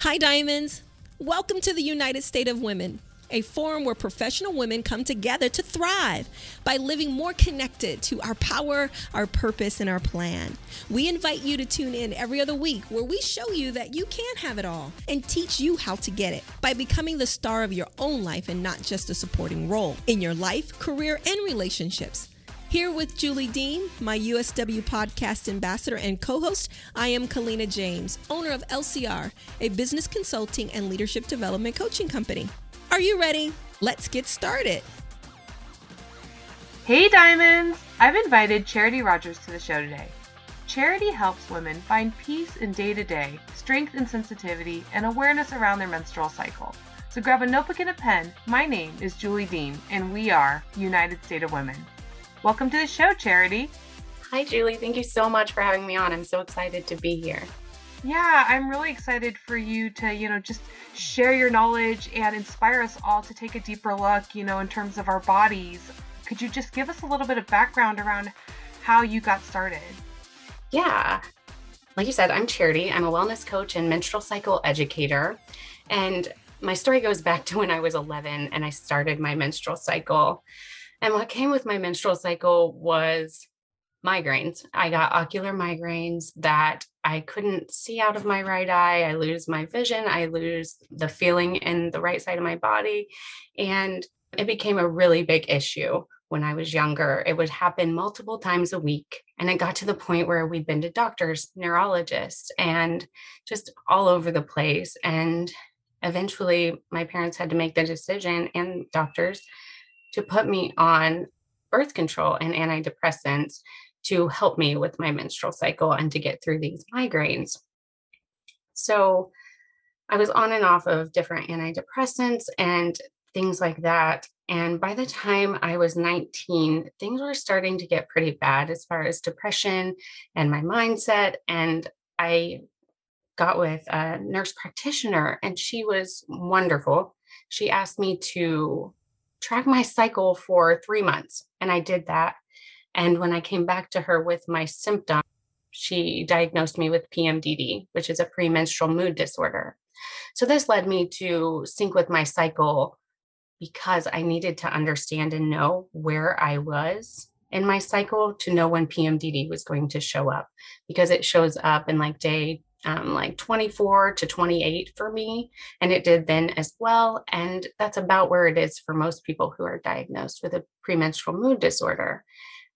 Hi, Diamonds. Welcome to the United State of Women, a forum where professional women come together to thrive by living more connected to our power, our purpose, and our plan. We invite you to tune in every other week where we show you that you can have it all and teach you how to get it by becoming the star of your own life and not just a supporting role in your life, career, and relationships. Here with Julie Dean, my USW podcast ambassador and co host, I am Kalina James, owner of LCR, a business consulting and leadership development coaching company. Are you ready? Let's get started. Hey, Diamonds! I've invited Charity Rogers to the show today. Charity helps women find peace in day to day, strength and sensitivity, and awareness around their menstrual cycle. So grab a notebook and a pen. My name is Julie Dean, and we are United State of Women. Welcome to the show, Charity. Hi, Julie. Thank you so much for having me on. I'm so excited to be here. Yeah, I'm really excited for you to, you know, just share your knowledge and inspire us all to take a deeper look, you know, in terms of our bodies. Could you just give us a little bit of background around how you got started? Yeah. Like you said, I'm Charity. I'm a wellness coach and menstrual cycle educator. And my story goes back to when I was 11 and I started my menstrual cycle. And what came with my menstrual cycle was migraines. I got ocular migraines that I couldn't see out of my right eye. I lose my vision. I lose the feeling in the right side of my body. And it became a really big issue when I was younger. It would happen multiple times a week. And it got to the point where we'd been to doctors, neurologists, and just all over the place. And eventually, my parents had to make the decision, and doctors to put me on birth control and antidepressants to help me with my menstrual cycle and to get through these migraines. So I was on and off of different antidepressants and things like that. And by the time I was 19, things were starting to get pretty bad as far as depression and my mindset. And I got with a nurse practitioner, and she was wonderful. She asked me to track my cycle for three months. And I did that. And when I came back to her with my symptom, she diagnosed me with PMDD, which is a premenstrual mood disorder. So this led me to sync with my cycle because I needed to understand and know where I was in my cycle to know when PMDD was going to show up because it shows up in like day um, like 24 to 28 for me. And it did then as well. And that's about where it is for most people who are diagnosed with a premenstrual mood disorder.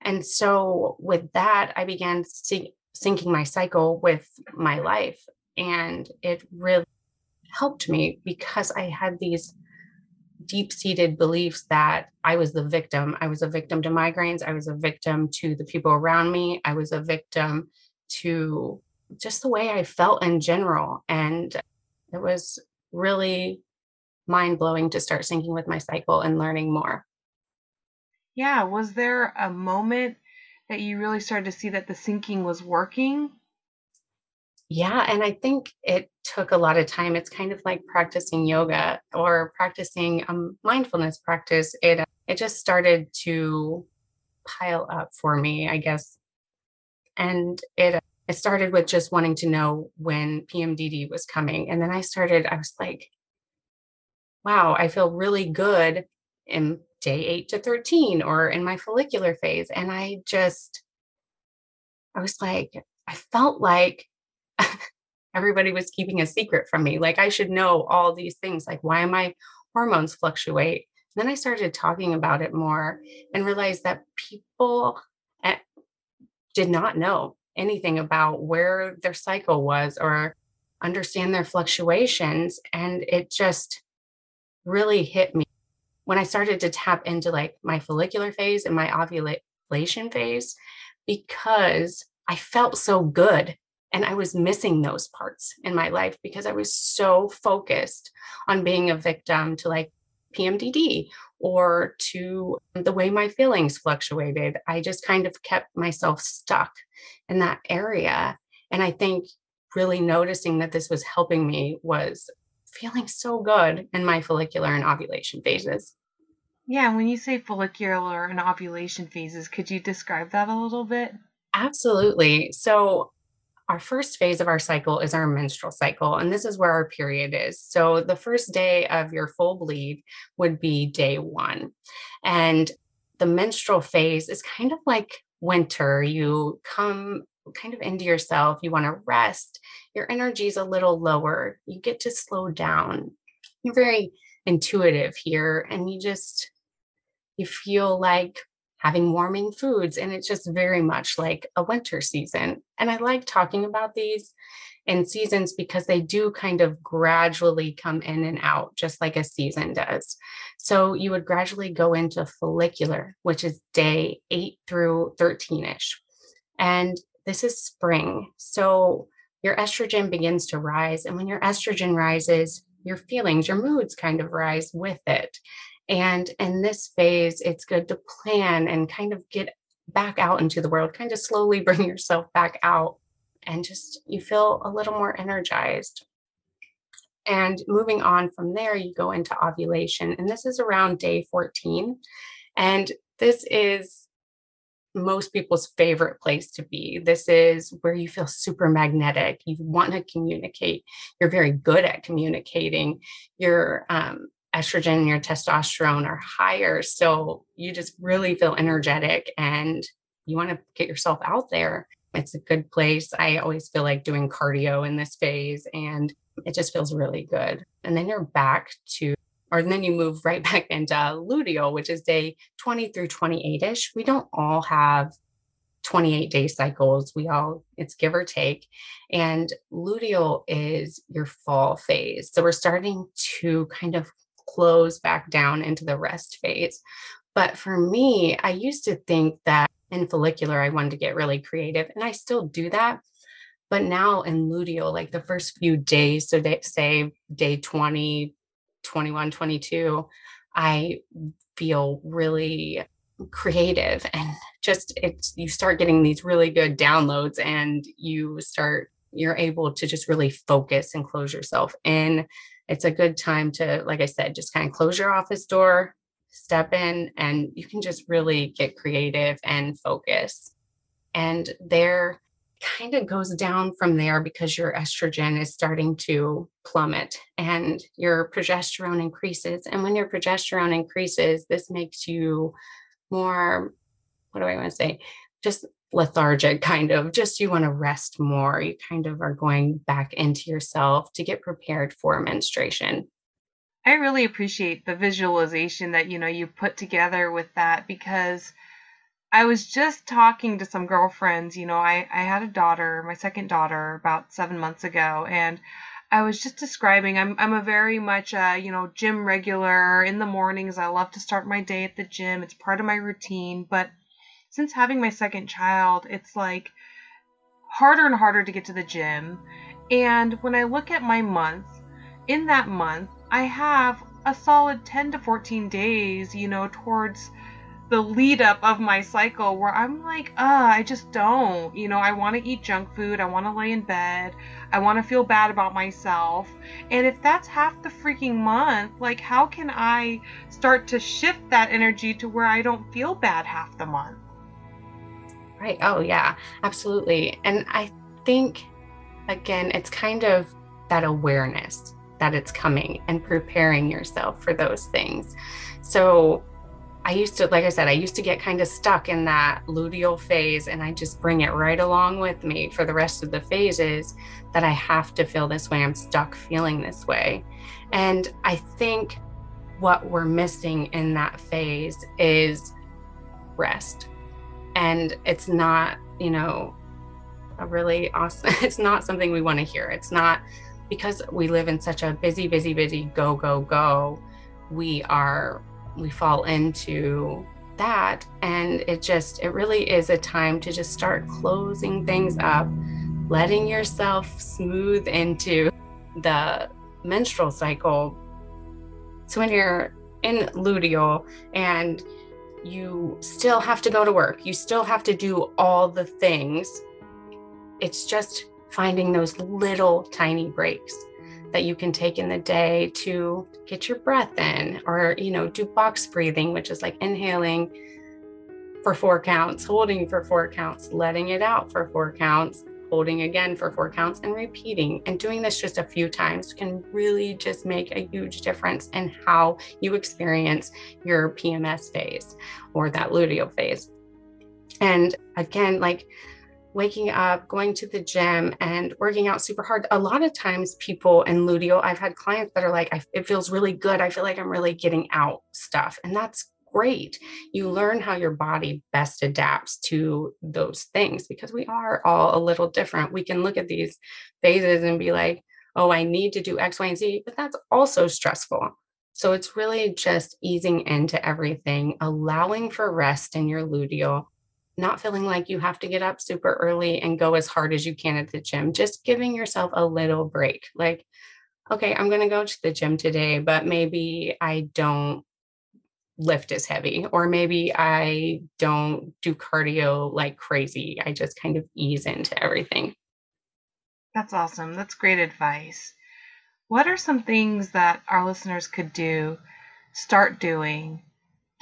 And so with that, I began syncing my cycle with my life. And it really helped me because I had these deep seated beliefs that I was the victim. I was a victim to migraines. I was a victim to the people around me. I was a victim to just the way I felt in general. And it was really mind blowing to start syncing with my cycle and learning more. Yeah. Was there a moment that you really started to see that the syncing was working? Yeah. And I think it took a lot of time. It's kind of like practicing yoga or practicing a mindfulness practice. It, uh, it just started to pile up for me, I guess. And it uh, I started with just wanting to know when PMDD was coming. And then I started, I was like, wow, I feel really good in day eight to 13 or in my follicular phase. And I just, I was like, I felt like everybody was keeping a secret from me. Like I should know all these things. Like, why my hormones fluctuate? Then I started talking about it more and realized that people eh, did not know anything about where their cycle was or understand their fluctuations. And it just really hit me when I started to tap into like my follicular phase and my ovulation phase because I felt so good. And I was missing those parts in my life because I was so focused on being a victim to like PMDD or to the way my feelings fluctuated. I just kind of kept myself stuck in that area. And I think really noticing that this was helping me was feeling so good in my follicular and ovulation phases. Yeah, when you say follicular and ovulation phases, could you describe that a little bit? Absolutely. So, our first phase of our cycle is our menstrual cycle, and this is where our period is. So, the first day of your full bleed would be day one. And the menstrual phase is kind of like winter. You come kind of into yourself, you want to rest, your energy is a little lower, you get to slow down. You're very intuitive here, and you just you feel like having warming foods. And it's just very much like a winter season. And I like talking about these in seasons because they do kind of gradually come in and out, just like a season does. So you would gradually go into follicular, which is day eight through 13 ish. And this is spring. So your estrogen begins to rise. And when your estrogen rises, your feelings, your moods kind of rise with it. And in this phase, it's good to plan and kind of get back out into the world, kind of slowly bring yourself back out and just you feel a little more energized. And moving on from there, you go into ovulation. And this is around day 14. And this is most people's favorite place to be. This is where you feel super magnetic. You want to communicate. You're very good at communicating. You're um, estrogen and your testosterone are higher. So you just really feel energetic and you want to get yourself out there. It's a good place. I always feel like doing cardio in this phase and it just feels really good. And then you're back to, or then you move right back into luteal, which is day 20 through 28 ish. We don't all have 28 day cycles. We all, it's give or take. And luteal is your fall phase. So we're starting to kind of close back down into the rest phase. But for me, I used to think that in follicular, I wanted to get really creative, and I still do that. But now in luteal, like the first few days, so they say day 20, 21, 22, I feel really creative and just it's you start getting these really good downloads and you start you're able to just really focus and close yourself in it's a good time to, like I said, just kind of close your office door, step in, and you can just really get creative and focus. And there kind of goes down from there because your estrogen is starting to plummet and your progesterone increases. And when your progesterone increases, this makes you more, what do I want to say? Just lethargic kind of just you want to rest more. You kind of are going back into yourself to get prepared for menstruation. I really appreciate the visualization that you know you put together with that because i was just talking to some girlfriends you know i i had a daughter my second daughter about 7 months ago and I was just describing I'm I'm a very much uh, you know gym regular. In the mornings I love to start my day at the gym. It's part of my routine but since having my second child, it's like harder and harder to get to the gym. And when I look at my month, in that month, I have a solid 10 to 14 days, you know, towards the lead up of my cycle where I'm like, uh, I just don't. You know, I want to eat junk food. I want to lay in bed. I want to feel bad about myself. And if that's half the freaking month, like, how can I start to shift that energy to where I don't feel bad half the month? Right. Oh, yeah, absolutely. And I think, again, it's kind of that awareness that it's coming and preparing yourself for those things. So, I used to, like I said, I used to get kind of stuck in that luteal phase, and I just bring it right along with me for the rest of the phases that I have to feel this way. I'm stuck feeling this way. And I think what we're missing in that phase is rest and it's not you know a really awesome it's not something we want to hear. It's not because we live in such a busy busy busy go go go we are we fall into that. And it just it really is a time to just start closing things up letting yourself smooth into the menstrual cycle. So when you're in luteal and you still have to go to work, you still have to do all the things. It's just finding those little tiny breaks that you can take in the day to get your breath in or you know do box breathing which is like inhaling for four counts holding for four counts letting it out for four counts holding again for four counts and repeating. And doing this just a few times can really just make a huge difference in how you experience your PMS phase or that luteal phase. And again, like waking up, going to the gym, and working out super hard. A lot of times, people in luteal, I've had clients that are like, it feels really good. I feel like I'm really getting out stuff. And that's great. You learn how your body best adapts to those things because we are all a little different. We can look at these phases and be like, oh, I need to do X, Y, and Z, but that's also stressful. So it's really just easing into everything, allowing for rest in your luteal, not feeling like you have to get up super early and go as hard as you can at the gym, just giving yourself a little break. Like, okay, I'm going to go to the gym today, but maybe I don't lift as heavy, or maybe I don't do cardio like crazy. I just kind of ease into everything. That's awesome. That's great advice. What are some things that our listeners could do, start doing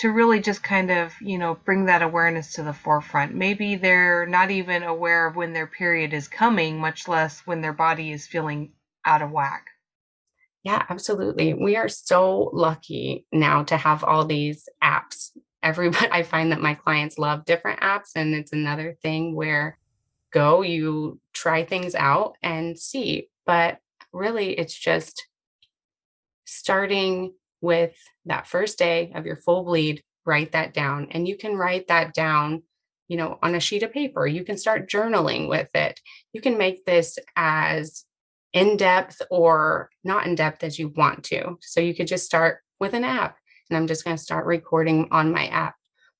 to really just kind of, you know, bring that awareness to the forefront? Maybe they're not even aware of when their period is coming, much less when their body is feeling out of whack. Yeah, absolutely. We are so lucky now to have all these apps. Everybody, I find that my clients love different apps, and it's another thing where go, you try things out and see. But really, it's just starting with that first day of your full bleed, write that down. And you can write that down, you know, on a sheet of paper. You can start journaling with it. You can make this as in depth or not in depth as you want to. So you could just start with an app and I'm just going to start recording on my app.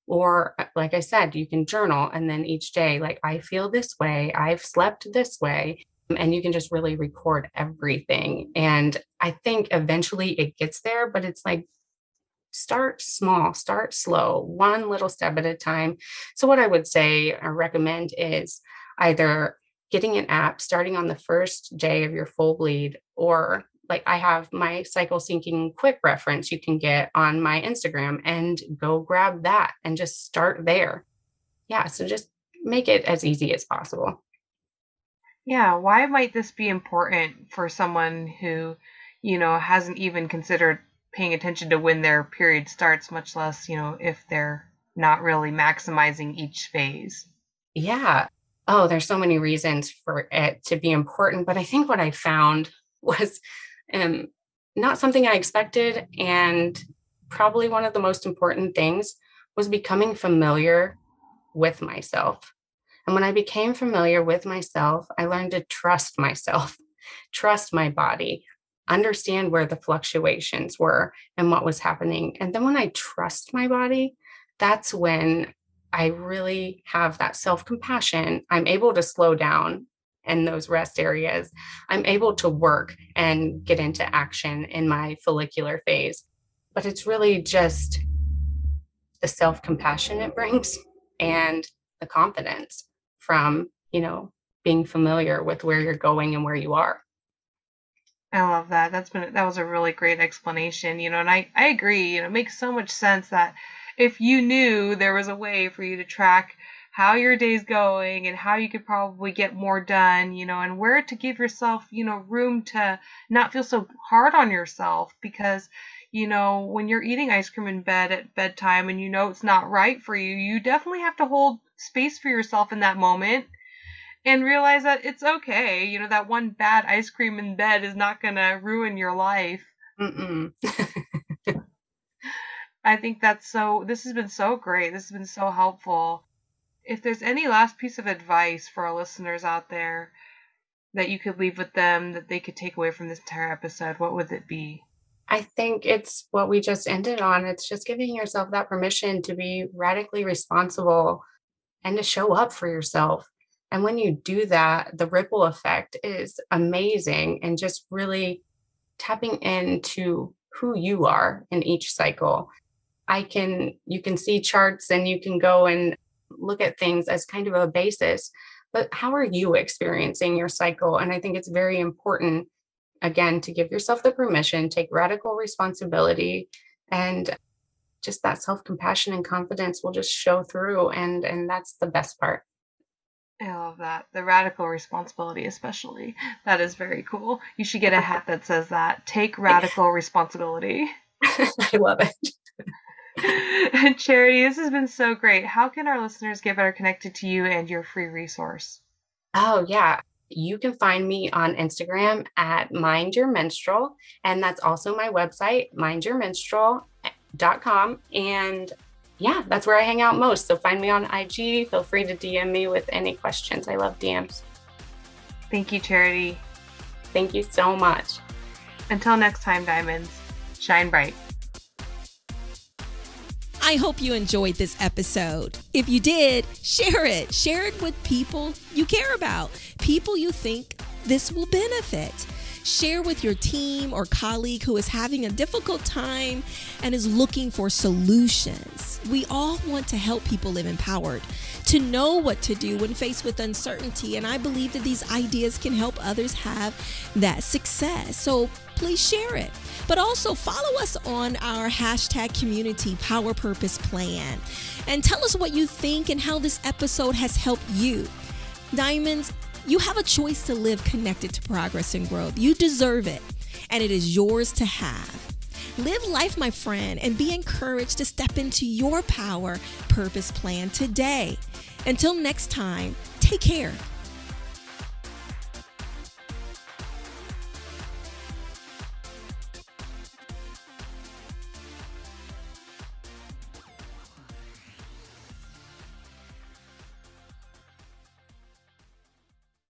Or, uh, like I said, you can journal and then each day, like, I feel this way, I've slept this way. And you can just really record everything. And I think eventually it gets there, but it's like, start small, start slow, one little step at a time. So, what I would say or recommend is either getting an app starting on the first day of your full bleed or like I have my cycle syncing quick reference you can get on my Instagram and go grab that and just start there. Yeah, so just make it as easy as possible. Yeah, why might this be important for someone who, you know, hasn't even considered paying attention to when their period starts, much less, you know, if they're not really maximizing each phase? Yeah oh, there's so many reasons for it to be important. But I think what I found was um, not something I expected. And probably one of the most important things was becoming familiar with myself. And when I became familiar with myself, I learned to trust myself, trust my body, understand where the fluctuations were and what was happening. And then when I trust my body, that's when I really have that self compassion. I'm able to slow down in those rest areas. I'm able to work and get into action in my follicular phase. But it's really just the self compassion it brings and the confidence from, you know, being familiar with where you're going and where you are. I love that. That's been that was a really great explanation, you know, and I I agree, you know, it makes so much sense that if you knew there was a way for you to track how your day's going and how you could probably get more done, you know, and where to give yourself, you know, room to not feel so hard on yourself because, you know, when you're eating ice cream in bed at bedtime and you know it's not right for you, you definitely have to hold space for yourself in that moment and realize that it's okay. You know, that one bad ice cream in bed is not going to ruin your life. I think that's so, this has been so great. This has been so helpful. If there's any last piece of advice for our listeners out there that you could leave with them that they could take away from this entire episode, what would it be? I think it's what we just ended on. It's just giving yourself that permission to be radically responsible and to show up for yourself. And when you do that, the ripple effect is amazing and just really tapping into who you are in each cycle I can, you can see charts and you can go and look at things as kind of a basis. But how are you experiencing your cycle? And I think it's very important, again, to give yourself the permission, take radical responsibility, and just that self compassion and confidence will just show through. And, and that's the best part. I love that. The radical responsibility, especially. That is very cool. You should get a hat that says that. Take radical responsibility. I love it. Charity, this has been so great. How can our listeners get better connected to you and your free resource? Oh, yeah. You can find me on Instagram at Mind Your Menstrual. And that's also my website, mindyourmenstrual.com. And yeah, that's where I hang out most. So find me on IG. Feel free to DM me with any questions. I love DMs. Thank you, Charity. Thank you so much. Until next time, Diamonds, shine bright. I hope you enjoyed this episode. If you did, share it. Share it with people you care about, people you think this will benefit. Share with your team or colleague who is having a difficult time and is looking for solutions. We all want to help people live empowered, to know what to do when faced with uncertainty. And I believe that these ideas can help others have that success. So please share it. But also follow us on our hashtag community power purpose plan and tell us what you think and how this episode has helped you. Diamonds, you have a choice to live connected to progress and growth. You deserve it, and it is yours to have. Live life, my friend, and be encouraged to step into your power purpose plan today. Until next time, take care